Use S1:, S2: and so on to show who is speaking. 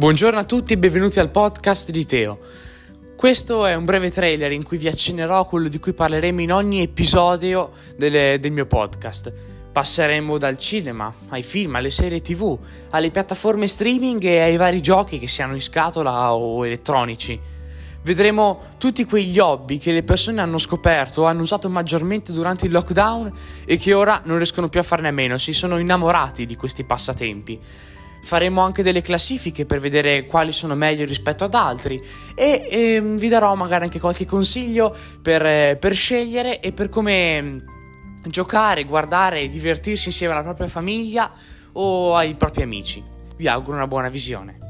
S1: Buongiorno a tutti e benvenuti al podcast di Teo. Questo è un breve trailer in cui vi accennerò quello di cui parleremo in ogni episodio delle, del mio podcast. Passeremo dal cinema, ai film, alle serie tv, alle piattaforme streaming e ai vari giochi che siano in scatola o elettronici. Vedremo tutti quegli hobby che le persone hanno scoperto o hanno usato maggiormente durante il lockdown e che ora non riescono più a farne a meno, si sono innamorati di questi passatempi. Faremo anche delle classifiche per vedere quali sono meglio rispetto ad altri e, e ehm, vi darò magari anche qualche consiglio per, eh, per scegliere e per come mm, giocare, guardare e divertirsi insieme alla propria famiglia o ai propri amici. Vi auguro una buona visione.